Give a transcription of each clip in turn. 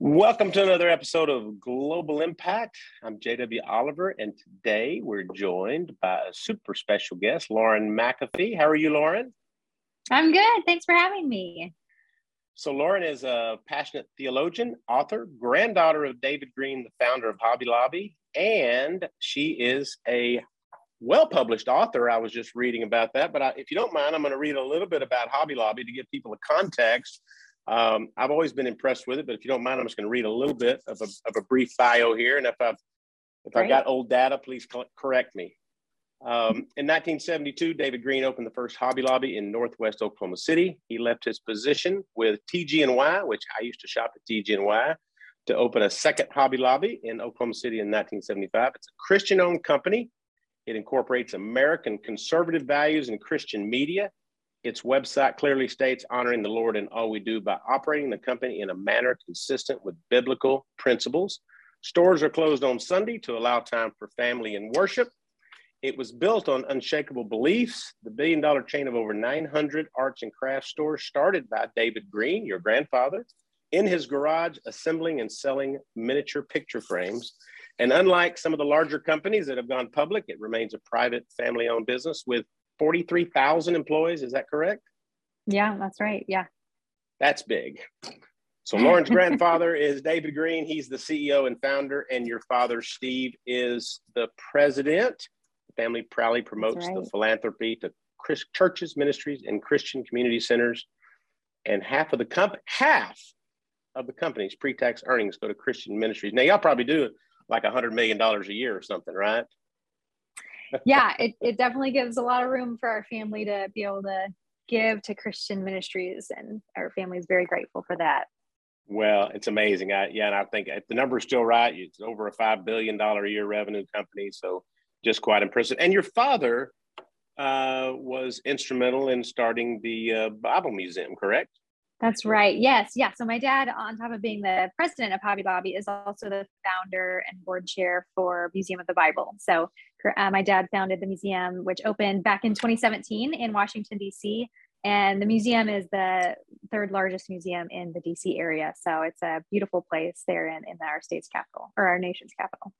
Welcome to another episode of Global Impact. I'm JW Oliver, and today we're joined by a super special guest, Lauren McAfee. How are you, Lauren? I'm good. Thanks for having me. So, Lauren is a passionate theologian, author, granddaughter of David Green, the founder of Hobby Lobby, and she is a well published author. I was just reading about that. But I, if you don't mind, I'm going to read a little bit about Hobby Lobby to give people a context um, I've always been impressed with it, but if you don't mind, I'm just going to read a little bit of a, of a brief bio here. And if I've if I got old data, please correct me. Um, in 1972, David Green opened the first Hobby Lobby in Northwest Oklahoma City. He left his position with TG&Y, which I used to shop at TG&Y, to open a second Hobby Lobby in Oklahoma City in 1975. It's a Christian-owned company. It incorporates American conservative values and Christian media its website clearly states honoring the Lord in all we do by operating the company in a manner consistent with biblical principles. Stores are closed on Sunday to allow time for family and worship. It was built on unshakable beliefs. The billion dollar chain of over 900 arts and crafts stores started by David Green, your grandfather, in his garage, assembling and selling miniature picture frames. And unlike some of the larger companies that have gone public, it remains a private family owned business with 43,000 employees. Is that correct? Yeah, that's right. Yeah. That's big. So Lauren's grandfather is David Green. He's the CEO and founder, and your father, Steve, is the president. The family proudly promotes right. the philanthropy to Chris, churches, ministries, and Christian community centers. And half of the company, half of the company's pre-tax earnings go to Christian ministries. Now, y'all probably do like a hundred million dollars a year or something, right? yeah, it, it definitely gives a lot of room for our family to be able to give to Christian ministries, and our family is very grateful for that. Well, it's amazing. I, yeah, and I think if the number is still right, it's over a five billion dollar a year revenue company. So just quite impressive. And your father uh, was instrumental in starting the uh, Bible Museum, correct? That's right. Yes. Yeah. So my dad, on top of being the president of Hobby Lobby, is also the founder and board chair for Museum of the Bible. So uh, my dad founded the museum, which opened back in 2017 in Washington, D.C. And the museum is the third largest museum in the DC area. So it's a beautiful place there in, in our state's capital or our nation's capital.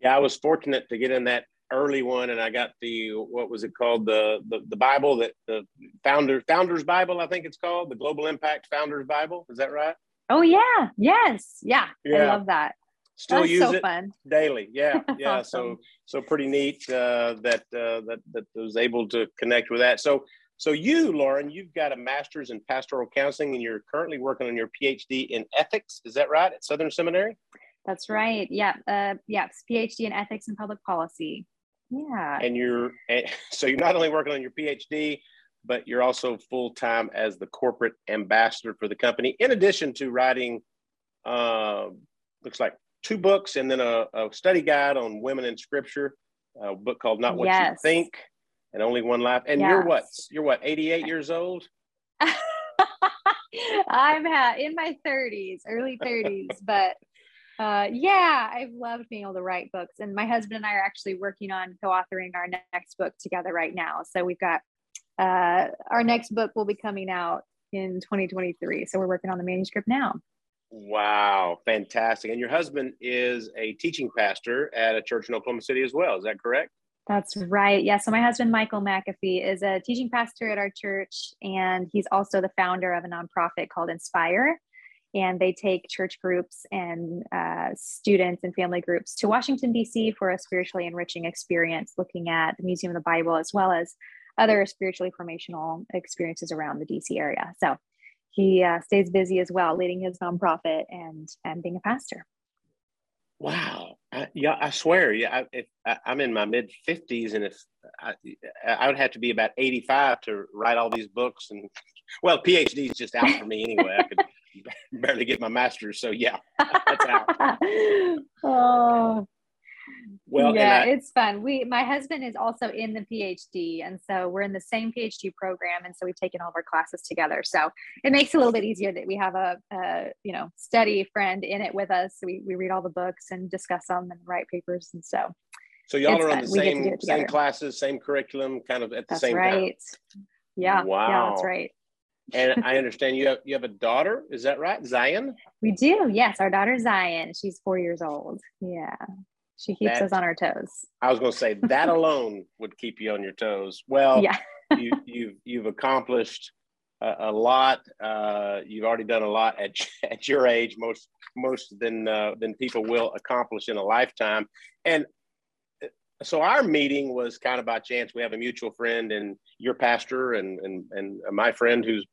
Yeah, I was fortunate to get in that early one, and I got the what was it called the the, the Bible that the founder Founders Bible I think it's called the Global Impact Founders Bible. Is that right? Oh yeah, yes, yeah. yeah. I love that. Still That's use so it fun. daily. Yeah, yeah. awesome. So so pretty neat uh, that uh, that that was able to connect with that. So so you, Lauren, you've got a master's in pastoral counseling, and you're currently working on your PhD in ethics. Is that right at Southern Seminary? That's right. Yeah. Uh, yes. PhD in ethics and public policy. Yeah. And you're so you're not only working on your PhD, but you're also full time as the corporate ambassador for the company, in addition to writing, uh, looks like two books and then a, a, study guide on women in scripture, a book called Not What yes. You Think and Only One Life. And yes. you're what? You're what? 88 years old. I'm in my 30s, early 30s, but uh, yeah, I've loved being able to write books. And my husband and I are actually working on co authoring our next book together right now. So we've got uh, our next book will be coming out in 2023. So we're working on the manuscript now. Wow, fantastic. And your husband is a teaching pastor at a church in Oklahoma City as well. Is that correct? That's right. Yeah. So my husband, Michael McAfee, is a teaching pastor at our church, and he's also the founder of a nonprofit called Inspire and they take church groups and uh, students and family groups to Washington, D.C. for a spiritually enriching experience, looking at the Museum of the Bible as well as other spiritually formational experiences around the DC area. So he uh, stays busy as well, leading his nonprofit and and being a pastor. Wow, I, yeah, I swear, yeah, I, am in my mid 50s, and if I, I would have to be about 85 to write all these books, and well, PhD is just out for me anyway. I could barely get my master's. So yeah, that's out. oh. Well, yeah, I, it's fun. We, my husband is also in the PhD, and so we're in the same PhD program, and so we've taken all of our classes together. So it makes it a little bit easier that we have a, a you know study friend in it with us. We we read all the books and discuss them and write papers, and so. So y'all are on the same same classes, same curriculum, kind of at the same time. That's same right. time. Yeah. Wow. Yeah, that's right. And I understand you have you have a daughter. Is that right, Zion? We do. Yes, our daughter Zion. She's four years old. Yeah, she keeps that, us on our toes. I was going to say that alone would keep you on your toes. Well, yeah. you, you've you've accomplished a, a lot. Uh, you've already done a lot at at your age, most most than uh, than people will accomplish in a lifetime. And so our meeting was kind of by chance. We have a mutual friend, and your pastor, and and and my friend who's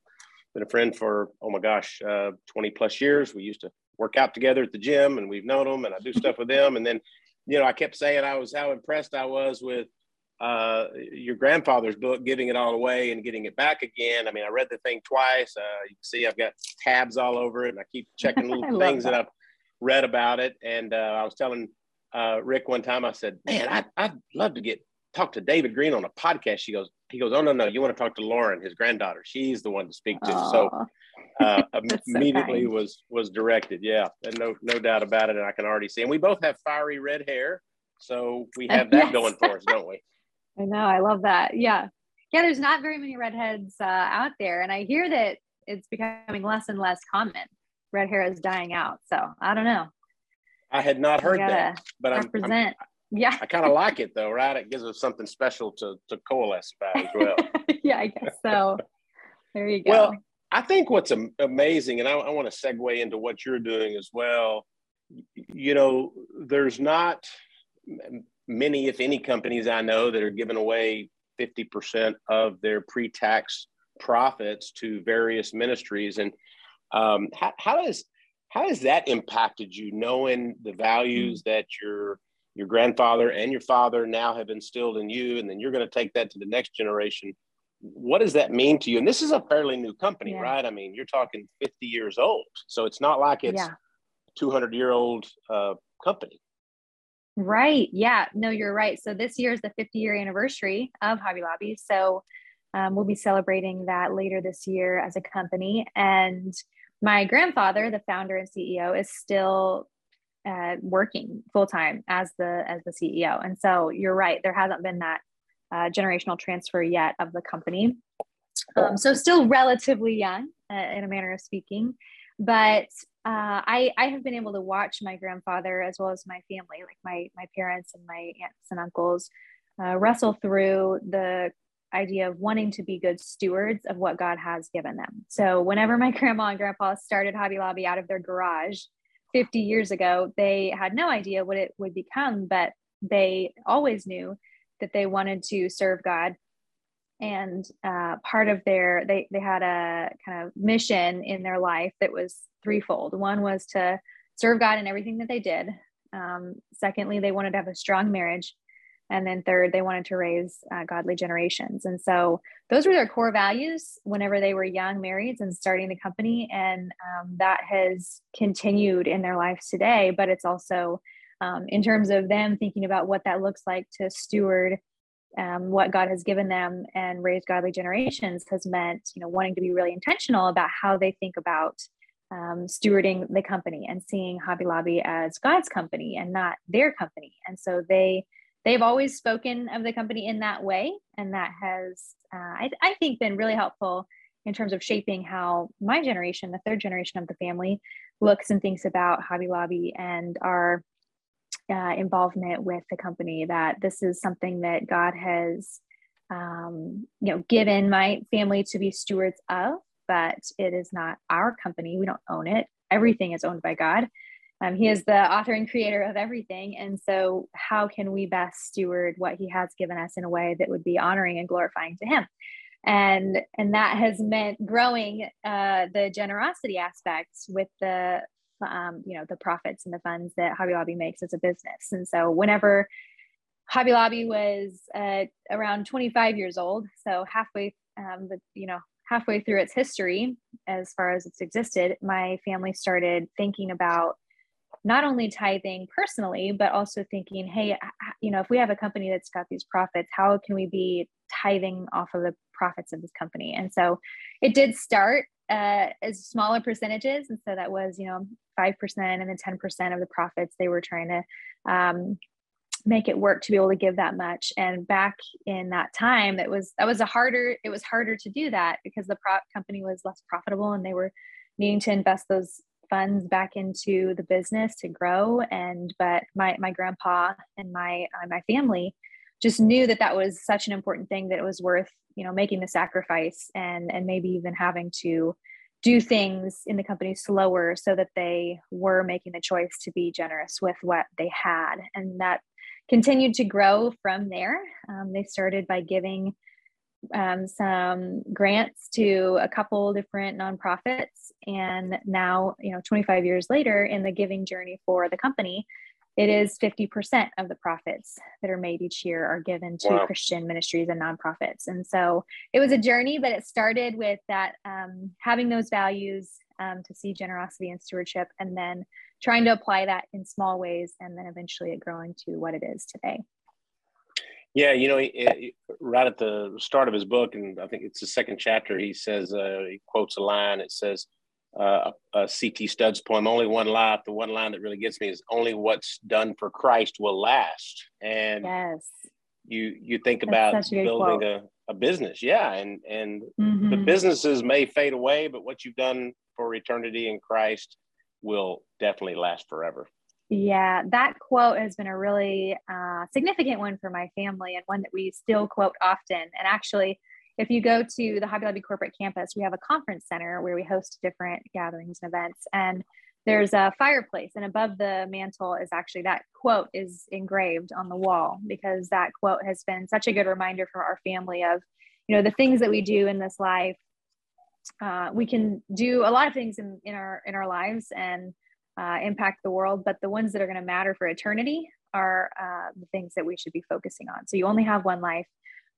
been a friend for oh my gosh, uh, twenty plus years. We used to work out together at the gym, and we've known them, and I do stuff with them. And then, you know, I kept saying I was how impressed I was with uh, your grandfather's book, giving it all away and getting it back again. I mean, I read the thing twice. Uh, you can see I've got tabs all over it, and I keep checking little things that. that. I've read about it. And uh, I was telling uh, Rick one time, I said, "Man, I, I'd love to get talk to David Green on a podcast." She goes, "He goes, oh no, no, you want to talk to Lauren, his granddaughter. She's the one to speak to." Aww. So. Uh, immediately so was was directed, yeah, and no no doubt about it. And I can already see, and we both have fiery red hair, so we have that yes. going for us, don't we? I know. I love that. Yeah. Yeah. There's not very many redheads uh, out there. And I hear that it's becoming less and less common. Red hair is dying out. So I don't know. I had not heard that, but I'm, I'm, yeah. I kind of like it though, right? It gives us something special to, to coalesce about as well. yeah, I guess so. There you go. Well, I think what's amazing, and I, I want to segue into what you're doing as well. You know, there's not many, if any, companies I know that are giving away 50% of their pre tax profits to various ministries. And um, how, how, does, how has that impacted you, knowing the values mm-hmm. that your your grandfather and your father now have instilled in you, and then you're going to take that to the next generation? What does that mean to you? And this is a fairly new company, yeah. right? I mean, you're talking 50 years old, so it's not like it's yeah. 200 year old uh, company. Right. Yeah. No, you're right. So this year is the 50 year anniversary of Hobby Lobby. So um, we'll be celebrating that later this year as a company. And my grandfather, the founder and CEO, is still uh, working full time as the as the CEO. And so you're right. There hasn't been that uh, generational transfer yet of the company. Um, so still relatively young, uh, in a manner of speaking, but uh, I, I have been able to watch my grandfather as well as my family, like my, my parents and my aunts and uncles, uh, wrestle through the idea of wanting to be good stewards of what God has given them. So, whenever my grandma and grandpa started Hobby Lobby out of their garage 50 years ago, they had no idea what it would become, but they always knew that they wanted to serve God. And uh, part of their they they had a kind of mission in their life that was threefold. One was to serve god in everything that they did. Um, secondly they wanted to have a strong marriage and then third they wanted to raise uh, godly generations and so those were their core values whenever they were young marrieds and starting the company and um, that has continued in their lives today but it's also um, in terms of them thinking about what that looks like to steward um, what God has given them and raise godly generations has meant, you know, wanting to be really intentional about how they think about um, stewarding the company and seeing Hobby Lobby as God's company and not their company. And so they they've always spoken of the company in that way, and that has uh, I, I think been really helpful in terms of shaping how my generation, the third generation of the family, looks and thinks about Hobby Lobby and our uh, involvement with the company that this is something that God has, um, you know, given my family to be stewards of, but it is not our company. We don't own it. Everything is owned by God. Um, he is the author and creator of everything. And so, how can we best steward what He has given us in a way that would be honoring and glorifying to Him? And and that has meant growing uh, the generosity aspects with the um, you know the profits and the funds that Hobby Lobby makes as a business. And so whenever Hobby Lobby was uh, around 25 years old, so halfway, um, you know, halfway through its history, as far as it's existed, my family started thinking about not only tithing personally, but also thinking, hey, you know, if we have a company that's got these profits, how can we be tithing off of the profits of this company? And so it did start uh, as smaller percentages. And so that was, you know, 5% and then 10% of the profits they were trying to um, make it work to be able to give that much and back in that time it was that was a harder it was harder to do that because the pro- company was less profitable and they were needing to invest those funds back into the business to grow and but my my grandpa and my uh, my family just knew that that was such an important thing that it was worth you know making the sacrifice and and maybe even having to do things in the company slower so that they were making the choice to be generous with what they had. And that continued to grow from there. Um, they started by giving um, some grants to a couple different nonprofits and now you know 25 years later in the giving journey for the company it is 50% of the profits that are made each year are given to wow. Christian ministries and nonprofits. And so it was a journey, but it started with that um, having those values um, to see generosity and stewardship, and then trying to apply that in small ways, and then eventually it growing to what it is today. Yeah, you know, he, right at the start of his book, and I think it's the second chapter, he says, uh, he quotes a line. It says, uh, a C.T. Studd's poem, Only One Life. The one line that really gets me is, Only what's done for Christ will last. And yes. you you think about building a, a business. Yeah. And, and mm-hmm. the businesses may fade away, but what you've done for eternity in Christ will definitely last forever. Yeah, that quote has been a really uh, significant one for my family and one that we still quote often. And actually, if you go to the Hobby Lobby corporate campus, we have a conference center where we host different gatherings and events. And there's a fireplace, and above the mantle is actually that quote is engraved on the wall because that quote has been such a good reminder for our family of, you know, the things that we do in this life. Uh, we can do a lot of things in, in our in our lives and uh, impact the world, but the ones that are going to matter for eternity are uh, the things that we should be focusing on. So you only have one life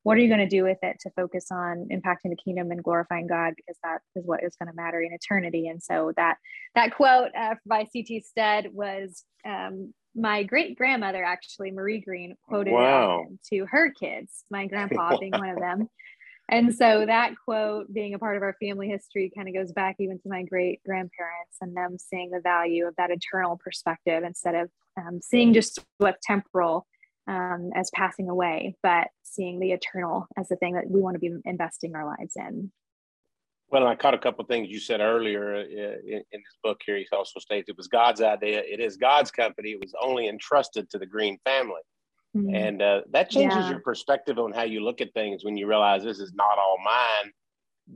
what are you going to do with it to focus on impacting the kingdom and glorifying god because that is what is going to matter in eternity and so that that quote uh, by ct Studd was um, my great grandmother actually marie green quoted wow. to her kids my grandpa wow. being one of them and so that quote being a part of our family history kind of goes back even to my great grandparents and them seeing the value of that eternal perspective instead of um, seeing just what's temporal um, as passing away, but seeing the eternal as the thing that we want to be investing our lives in. Well, I caught a couple things you said earlier uh, in, in this book here. He also states it was God's idea. It is God's company. It was only entrusted to the Green family. Mm-hmm. And uh, that changes yeah. your perspective on how you look at things when you realize this is not all mine.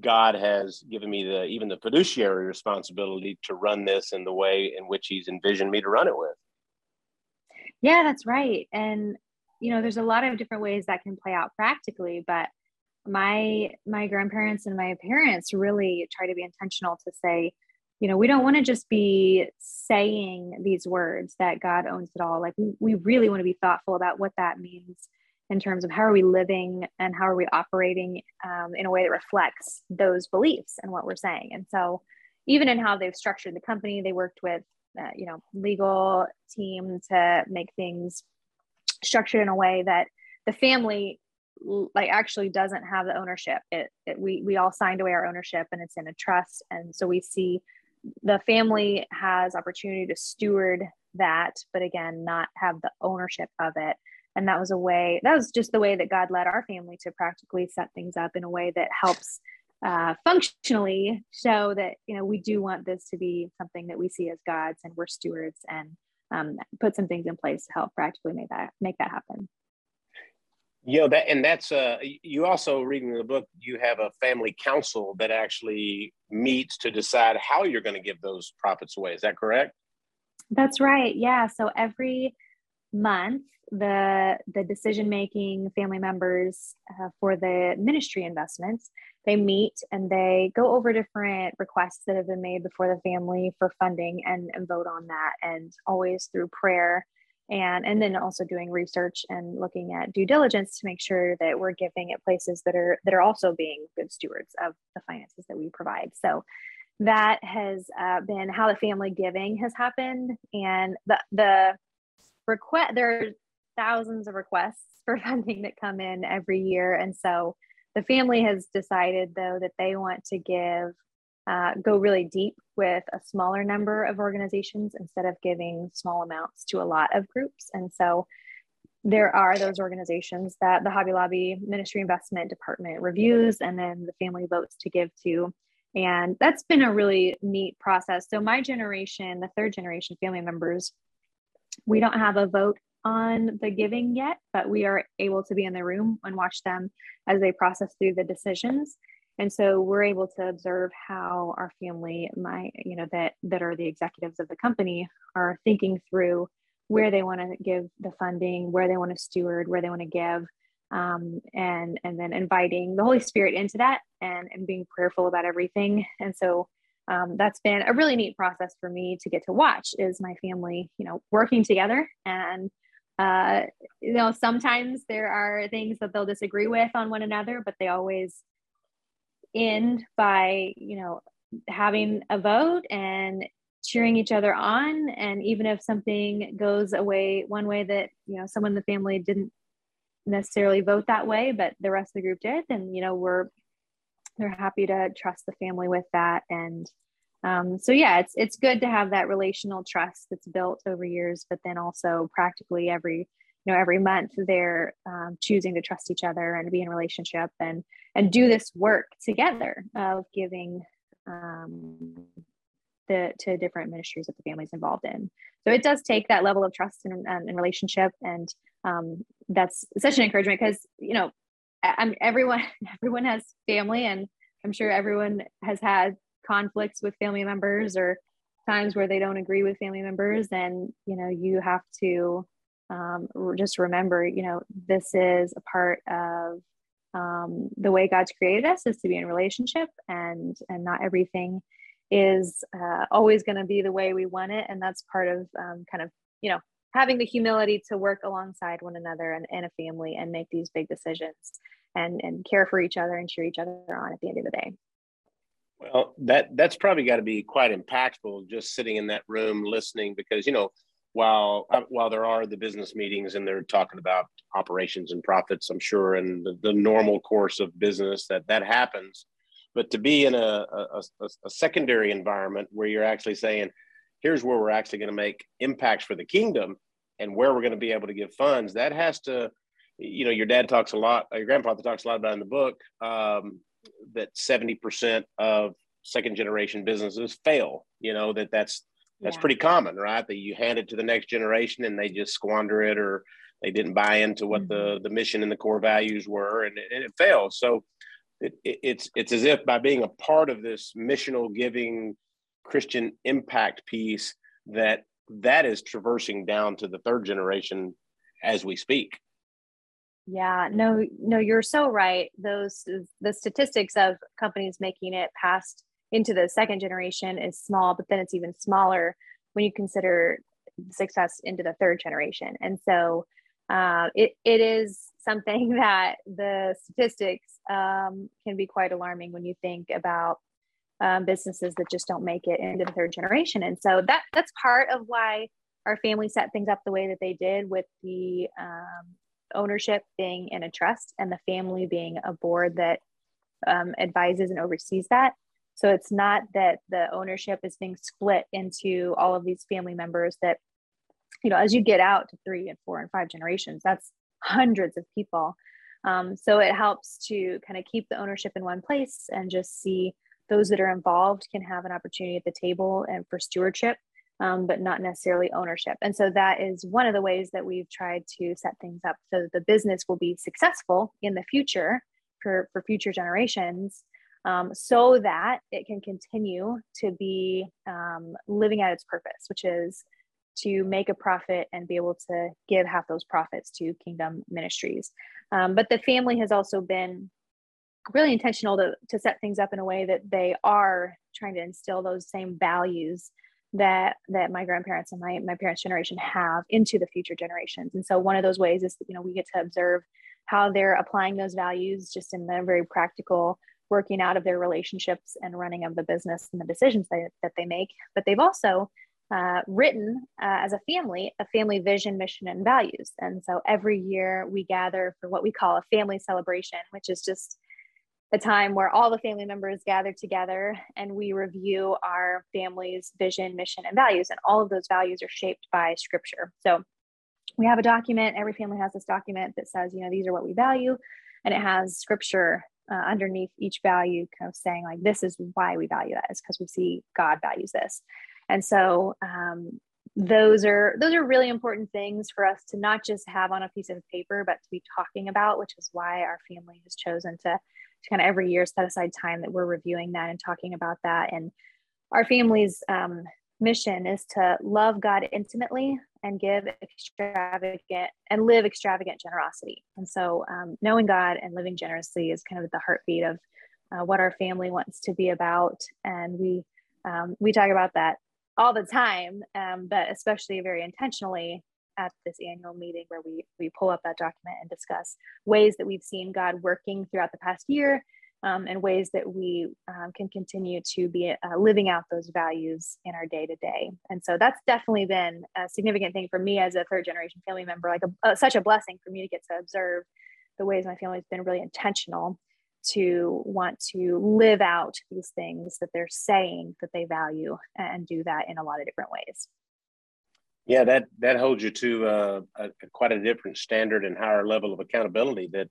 God has given me the even the fiduciary responsibility to run this in the way in which He's envisioned me to run it with. Yeah, that's right. And you know, there's a lot of different ways that can play out practically, but my my grandparents and my parents really try to be intentional to say, you know, we don't want to just be saying these words that God owns it all. Like we, really want to be thoughtful about what that means in terms of how are we living and how are we operating um, in a way that reflects those beliefs and what we're saying. And so, even in how they've structured the company, they worked with uh, you know legal team to make things structured in a way that the family like actually doesn't have the ownership it, it, we we all signed away our ownership and it's in a trust and so we see the family has opportunity to steward that but again not have the ownership of it. And that was a way that was just the way that god led our family to practically set things up in a way that helps uh, functionally show that you know we do want this to be something that we see as gods and we're stewards and um, put some things in place to help practically make that make that happen you know that and that's uh you also reading the book you have a family council that actually meets to decide how you're going to give those profits away. Is that correct? That's right. Yeah. So every month the the decision making family members uh, for the ministry investments they meet and they go over different requests that have been made before the family for funding and, and vote on that and always through prayer and and then also doing research and looking at due diligence to make sure that we're giving at places that are that are also being good stewards of the finances that we provide. So that has uh, been how the family giving has happened. And the the request there are thousands of requests for funding that come in every year. And so the family has decided though that they want to give uh, go really deep with a smaller number of organizations instead of giving small amounts to a lot of groups and so there are those organizations that the Hobby Lobby Ministry Investment Department reviews and then the family votes to give to. And that's been a really neat process. So, my generation, the third generation family members, we don't have a vote on the giving yet, but we are able to be in the room and watch them as they process through the decisions. And so we're able to observe how our family, my, you know, that that are the executives of the company are thinking through where they want to give the funding, where they want to steward, where they want to give, um, and and then inviting the Holy Spirit into that and and being prayerful about everything. And so um, that's been a really neat process for me to get to watch is my family, you know, working together and uh, you know sometimes there are things that they'll disagree with on one another, but they always end by you know having a vote and cheering each other on. And even if something goes away one way that you know someone in the family didn't necessarily vote that way but the rest of the group did and you know we're they're happy to trust the family with that. And um, so yeah it's it's good to have that relational trust that's built over years but then also practically every you know every month they're um, choosing to trust each other and be in relationship. And and do this work together of giving um, the to different ministries that the family's involved in. So it does take that level of trust and, and, and relationship, and um, that's such an encouragement because you know, I'm everyone everyone has family, and I'm sure everyone has had conflicts with family members or times where they don't agree with family members, and you know, you have to um, just remember, you know, this is a part of um, the way God's created us is to be in relationship, and and not everything is uh, always going to be the way we want it. And that's part of um, kind of, you know, having the humility to work alongside one another and in a family and make these big decisions and, and care for each other and cheer each other on at the end of the day. Well, that that's probably got to be quite impactful just sitting in that room listening because you know while uh, while there are the business meetings and they're talking about operations and profits, I'm sure, and the, the normal course of business that that happens. But to be in a, a, a, secondary environment where you're actually saying, here's where we're actually going to make impacts for the kingdom and where we're going to be able to give funds, that has to, you know, your dad talks a lot, your grandfather talks a lot about in the book um, that 70% of second generation businesses fail, you know, that that's, that's yeah. pretty common, right? That you hand it to the next generation and they just squander it or they didn't buy into what mm-hmm. the, the mission and the core values were and it, and it fails. So it, it, it's it's as if by being a part of this missional giving Christian impact piece that that is traversing down to the third generation as we speak. Yeah, no, no, you're so right. Those the statistics of companies making it past into the second generation is small, but then it's even smaller when you consider success into the third generation. And so uh, it, it is something that the statistics um, can be quite alarming when you think about um, businesses that just don't make it into the third generation. And so that that's part of why our family set things up the way that they did with the um, ownership being in a trust and the family being a board that um, advises and oversees that. So it's not that the ownership is being split into all of these family members that, you know, as you get out to three and four and five generations, that's hundreds of people. Um, so it helps to kind of keep the ownership in one place and just see those that are involved can have an opportunity at the table and for stewardship, um, but not necessarily ownership. And so that is one of the ways that we've tried to set things up so that the business will be successful in the future for, for future generations. Um, so that it can continue to be um, living at its purpose, which is to make a profit and be able to give half those profits to kingdom ministries. Um, but the family has also been really intentional to, to set things up in a way that they are trying to instill those same values that that my grandparents and my, my parents generation have into the future generations and so one of those ways is you know we get to observe how they're applying those values just in the very practical working out of their relationships and running of the business and the decisions that, they make but they've also uh, written uh, as a family a family vision, mission, and values. And so every year we gather for what we call a family celebration, which is just a time where all the family members gather together and we review our family's vision, mission, and values. And all of those values are shaped by scripture. So we have a document. Every family has this document that says, you know, these are what we value, and it has scripture uh, underneath each value, kind of saying like, this is why we value that is because we see God values this. And so um, those are those are really important things for us to not just have on a piece of paper, but to be talking about, which is why our family has chosen to, to kind of every year set aside time that we're reviewing that and talking about that. And our family's um, mission is to love God intimately and give extravagant and live extravagant generosity. And so, um, knowing God and living generously is kind of the heartbeat of uh, what our family wants to be about. And we um, we talk about that all the time, um, but especially very intentionally at this annual meeting where we we pull up that document and discuss ways that we've seen God working throughout the past year um, and ways that we um, can continue to be uh, living out those values in our day to day. And so that's definitely been a significant thing for me as a third generation family member, like a, such a blessing for me to get to observe the ways my family's been really intentional to want to live out these things that they're saying that they value and do that in a lot of different ways. Yeah, that that holds you to uh, a, quite a different standard and higher level of accountability that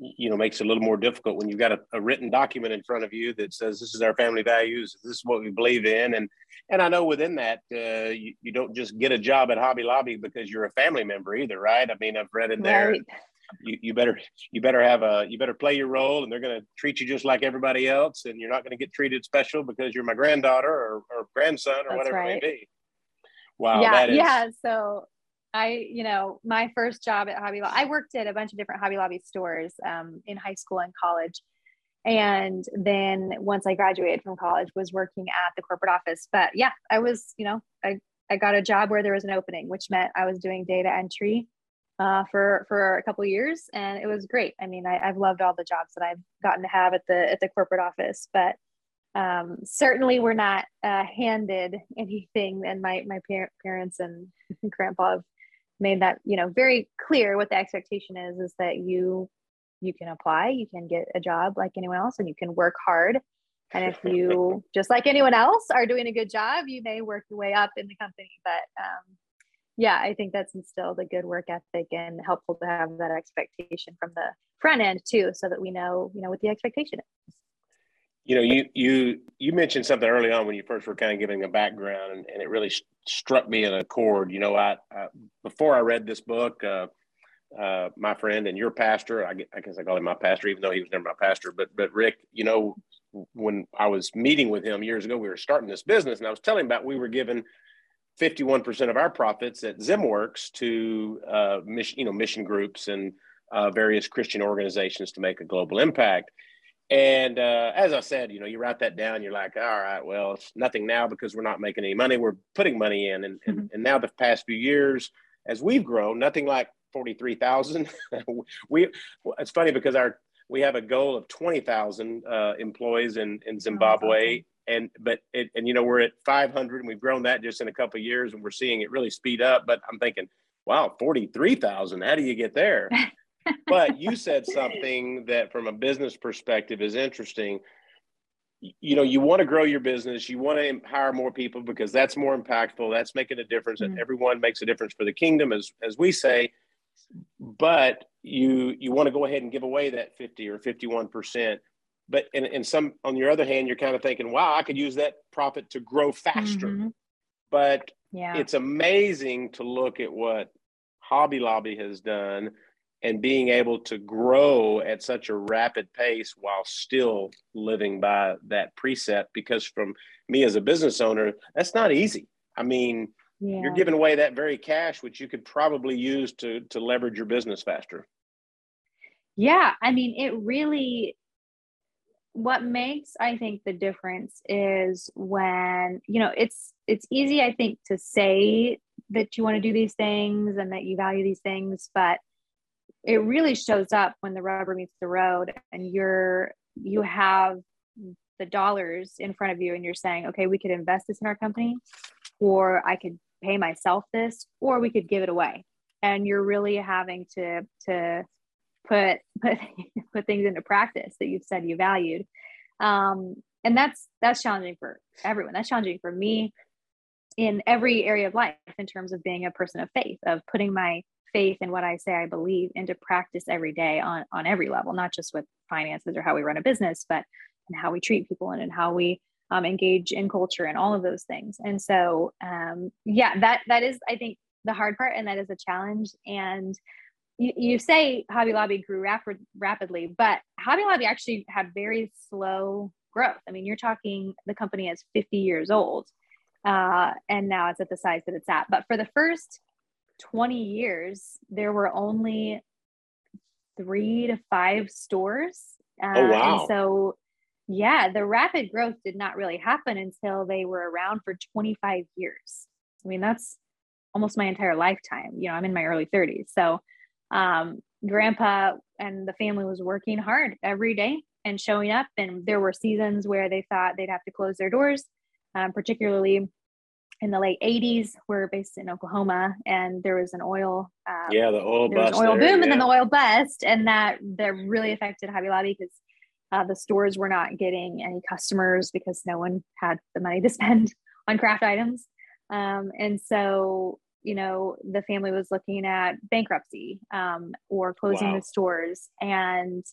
you know makes it a little more difficult when you've got a, a, written document in front of you that says this is our family values this is what we believe in and and i know within that uh, you, you don't just get a job at hobby lobby because you're a family member either right i mean i've read in there right. you, you better you better have a you better play your role and they're going to treat you just like everybody else and you're not going to get treated special because you're my granddaughter or, or grandson or That's whatever right. it may be wow yeah yeah so I, you know, my first job at Hobby Lobby, I worked at a bunch of different Hobby Lobby stores um, in high school and college. And then once I graduated from college, was working at the corporate office. But yeah, I was, you know, I, I got a job where there was an opening, which meant I was doing data entry uh, for for a couple years, and it was great. I mean, I, have loved all the jobs that I've gotten to have at the at the corporate office, but um, certainly we're not uh, handed anything. And my my par- parents and grandpa have made that you know very clear what the expectation is is that you you can apply you can get a job like anyone else and you can work hard. And if you just like anyone else are doing a good job you may work your way up in the company. But um, yeah i think that's instilled a good work ethic and helpful to have that expectation from the front end too so that we know you know what the expectation is you know, you you you mentioned something early on when you first were kind of giving a background, and, and it really st- struck me in a chord. You know, I, I before I read this book, uh, uh, my friend and your pastor, I, I guess I call him my pastor, even though he was never my pastor. But but Rick, you know, when I was meeting with him years ago, we were starting this business, and I was telling him about we were given 51% of our profits at ZimWorks to uh, mission, you know, mission groups and uh, various Christian organizations to make a global impact. And uh, as I said, you know, you write that down, you're like, all right, well, it's nothing now because we're not making any money. We're putting money in. And, mm-hmm. and, and now the past few years, as we've grown, nothing like 43,000. we, it's funny because our, we have a goal of 20,000 uh, employees in, in oh, Zimbabwe. Oh, and, but, it, and, you know, we're at 500 and we've grown that just in a couple of years and we're seeing it really speed up. But I'm thinking, wow, 43,000, how do you get there? but you said something that from a business perspective is interesting you know you want to grow your business you want to hire more people because that's more impactful that's making a difference mm-hmm. and everyone makes a difference for the kingdom as as we say but you you want to go ahead and give away that 50 or 51 percent but and, in some on your other hand you're kind of thinking wow i could use that profit to grow faster mm-hmm. but yeah. it's amazing to look at what hobby lobby has done and being able to grow at such a rapid pace while still living by that precept because from me as a business owner that's not easy i mean yeah. you're giving away that very cash which you could probably use to to leverage your business faster yeah i mean it really what makes i think the difference is when you know it's it's easy i think to say that you want to do these things and that you value these things but it really shows up when the rubber meets the road and you're you have the dollars in front of you and you're saying okay we could invest this in our company or i could pay myself this or we could give it away. And you're really having to to put put put things into practice that you've said you valued. Um, and that's that's challenging for everyone. That's challenging for me in every area of life in terms of being a person of faith, of putting my faith in what I say I believe into practice every day on on every level, not just with finances or how we run a business, but in how we treat people and in how we um, engage in culture and all of those things. And so, um, yeah, that that is, I think, the hard part, and that is a challenge. And you, you say Hobby Lobby grew rapid, rapidly, but Hobby Lobby actually had very slow growth. I mean, you're talking the company is 50 years old, uh, and now it's at the size that it's at. But for the first 20 years, there were only three to five stores. Uh, oh wow! And so yeah, the rapid growth did not really happen until they were around for 25 years. I mean, that's almost my entire lifetime. You know, I'm in my early 30s. So, um, grandpa and the family was working hard every day and showing up. And there were seasons where they thought they'd have to close their doors, um, particularly in the late 80s. We're based in Oklahoma, and there was an oil um, yeah the oil bust oil there, boom yeah. and then the oil bust, and that that really affected Hobby Lobby because uh, the stores were not getting any customers because no one had the money to spend on craft items. Um, and so, you know, the family was looking at bankruptcy um, or closing wow. the stores. And,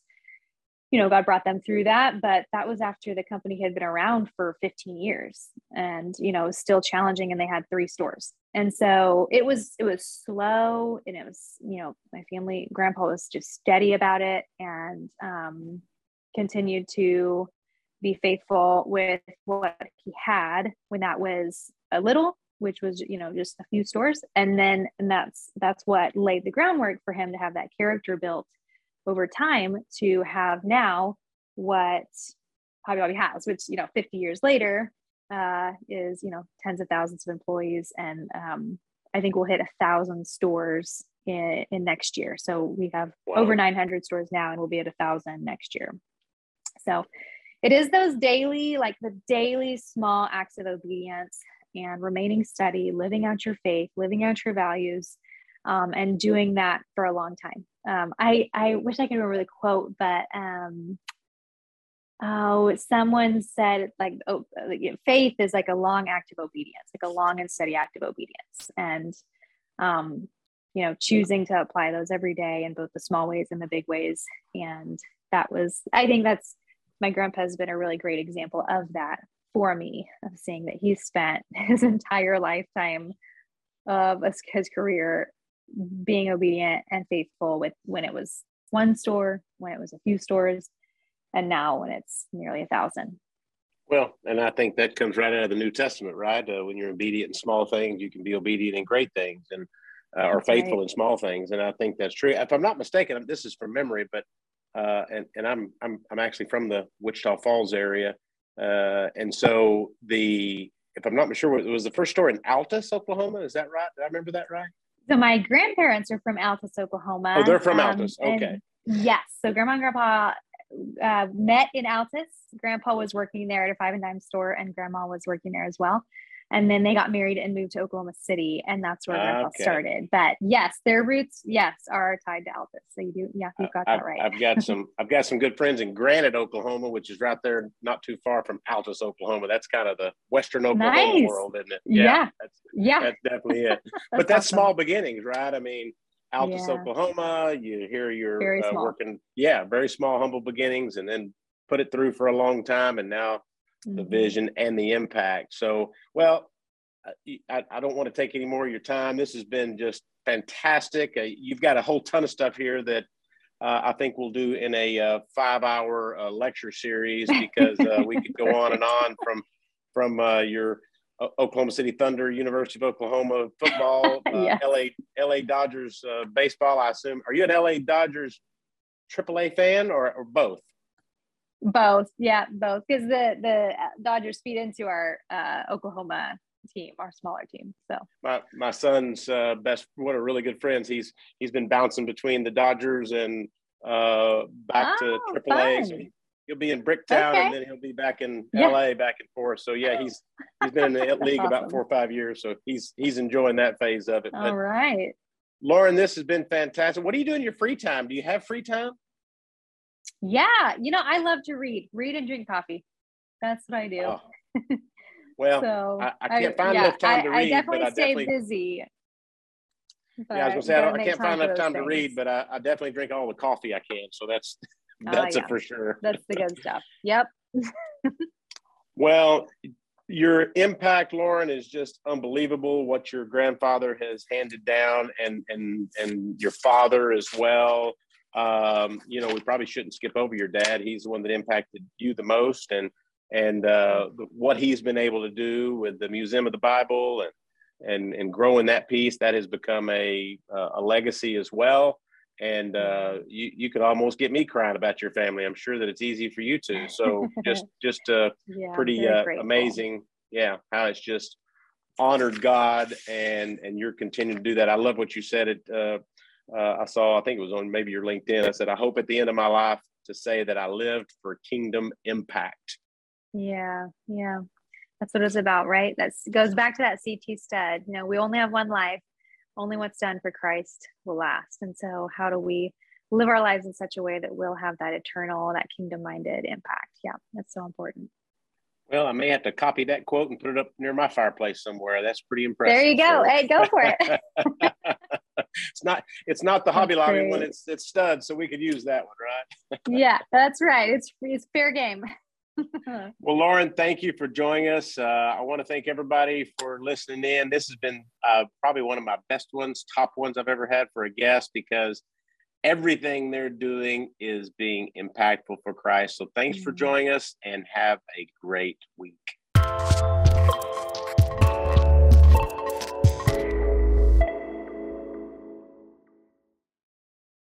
you know, God brought them through that. But that was after the company had been around for 15 years and, you know, still challenging. And they had three stores. And so it was, it was slow and it was, you know, my family, grandpa was just steady about it. And, um, continued to be faithful with what he had when that was a little which was you know just a few stores and then and that's that's what laid the groundwork for him to have that character built over time to have now what Hobby Lobby has which you know 50 years later uh, is you know tens of thousands of employees and um, I think we'll hit a thousand stores in, in next year so we have wow. over 900 stores now and we'll be at a thousand next year so it is those daily, like the daily small acts of obedience and remaining steady, living out your faith, living out your values, um, and doing that for a long time. Um, I, I wish I could remember the quote, but um, oh, someone said like, oh, faith is like a long act of obedience, like a long and steady act of obedience. And, um, you know, choosing to apply those every day in both the small ways and the big ways. And that was, I think that's my grandpa has been a really great example of that for me of seeing that he spent his entire lifetime of his career being obedient and faithful with when it was one store when it was a few stores and now when it's nearly a thousand well and i think that comes right out of the new testament right uh, when you're obedient in small things you can be obedient in great things and uh, or faithful right. in small things and i think that's true if i'm not mistaken this is from memory but uh, and and I'm I'm I'm actually from the Wichita Falls area, uh, and so the if I'm not sure, it was the first store in Altus, Oklahoma. Is that right? Did I remember that right? So my grandparents are from Altus, Oklahoma. Oh, they're from um, Altus. Okay. Yes. So grandma and grandpa uh, met in Altus. Grandpa was working there at a five and dime store, and grandma was working there as well and then they got married and moved to Oklahoma City, and that's where Grandpa okay. started. But yes, their roots, yes, are tied to Altus. So you do, yeah, you've got I've, that right. I've got some, I've got some good friends in Granite, Oklahoma, which is right there, not too far from Altus, Oklahoma. That's kind of the Western Oklahoma nice. world, isn't it? Yeah, yeah, that's, yeah. that's definitely it. that's but that's awesome. small beginnings, right? I mean. Altus, yeah. Oklahoma. You hear you're uh, working, yeah, very small, humble beginnings, and then put it through for a long time, and now. The vision and the impact. So, well, I, I, don't want to take any more of your time. This has been just fantastic. Uh, you've got a whole ton of stuff here that uh, I think we'll do in a uh, five-hour uh, lecture series because uh, we could go on and on from from uh, your Oklahoma City Thunder, University of Oklahoma football. LA LA Dodgers baseball. I assume. Are you an LA Dodgers AAA fan or, or both? Both, yeah, both. Because the the Dodgers feed into our Oklahoma team, our smaller team. So my my son's uh, best one of really good friends. He's he's been bouncing between the Dodgers and uh, back oh, to AAA. So he'll be in Bricktown okay. and then he'll be back in yeah. LA back and forth. So yeah, he's he's been in the league awesome. about four or five years. So he's he's enjoying that phase of it. All but, right. Lauren, this has been fantastic. What do you do in your free time? Do you have free time? Yeah, you know, I love to read, read and drink coffee. That's what I do. Oh. Well, so, I, I, can't find I, enough time to read. I definitely but stay definitely, busy. yeah, I was gonna say I, I, can't find enough time things. to read, but I, definitely drink all the coffee I can. So that's ah, that's uh, yeah. it for sure. That's the good stuff. Yep. well, your impact, Lauren, is just unbelievable. What your grandfather has handed down, and and and your father as well. Um, you know, we probably shouldn't skip over your dad. He's the one that impacted you the most, and and uh, what he's been able to do with the Museum of the Bible and and and growing that piece that has become a a legacy as well and uh, you you could almost get me crying about your family. I'm sure that it's easy for you too. So just just uh, yeah, pretty uh, amazing, yeah. How it's just honored God and and you're continuing to do that. I love what you said. It uh, I saw I think it was on maybe your LinkedIn. I said I hope at the end of my life to say that I lived for kingdom impact. Yeah, yeah. That's what it's about, right? That goes back to that CT Studd. You know, we only have one life only what's done for Christ will last. And so, how do we live our lives in such a way that we'll have that eternal, that kingdom minded impact? Yeah, that's so important. Well, I may have to copy that quote and put it up near my fireplace somewhere. That's pretty impressive. There you go. So. Hey, go for it. it's not it's not the Hobby Lobby one. It's it's Studd, so we could use that one, right? yeah, that's right. It's it's fair game. well, Lauren, thank you for joining us. Uh, I want to thank everybody for listening in. This has been uh, probably one of my best ones, top ones I've ever had for a guest because everything they're doing is being impactful for Christ. So thanks for joining us and have a great week.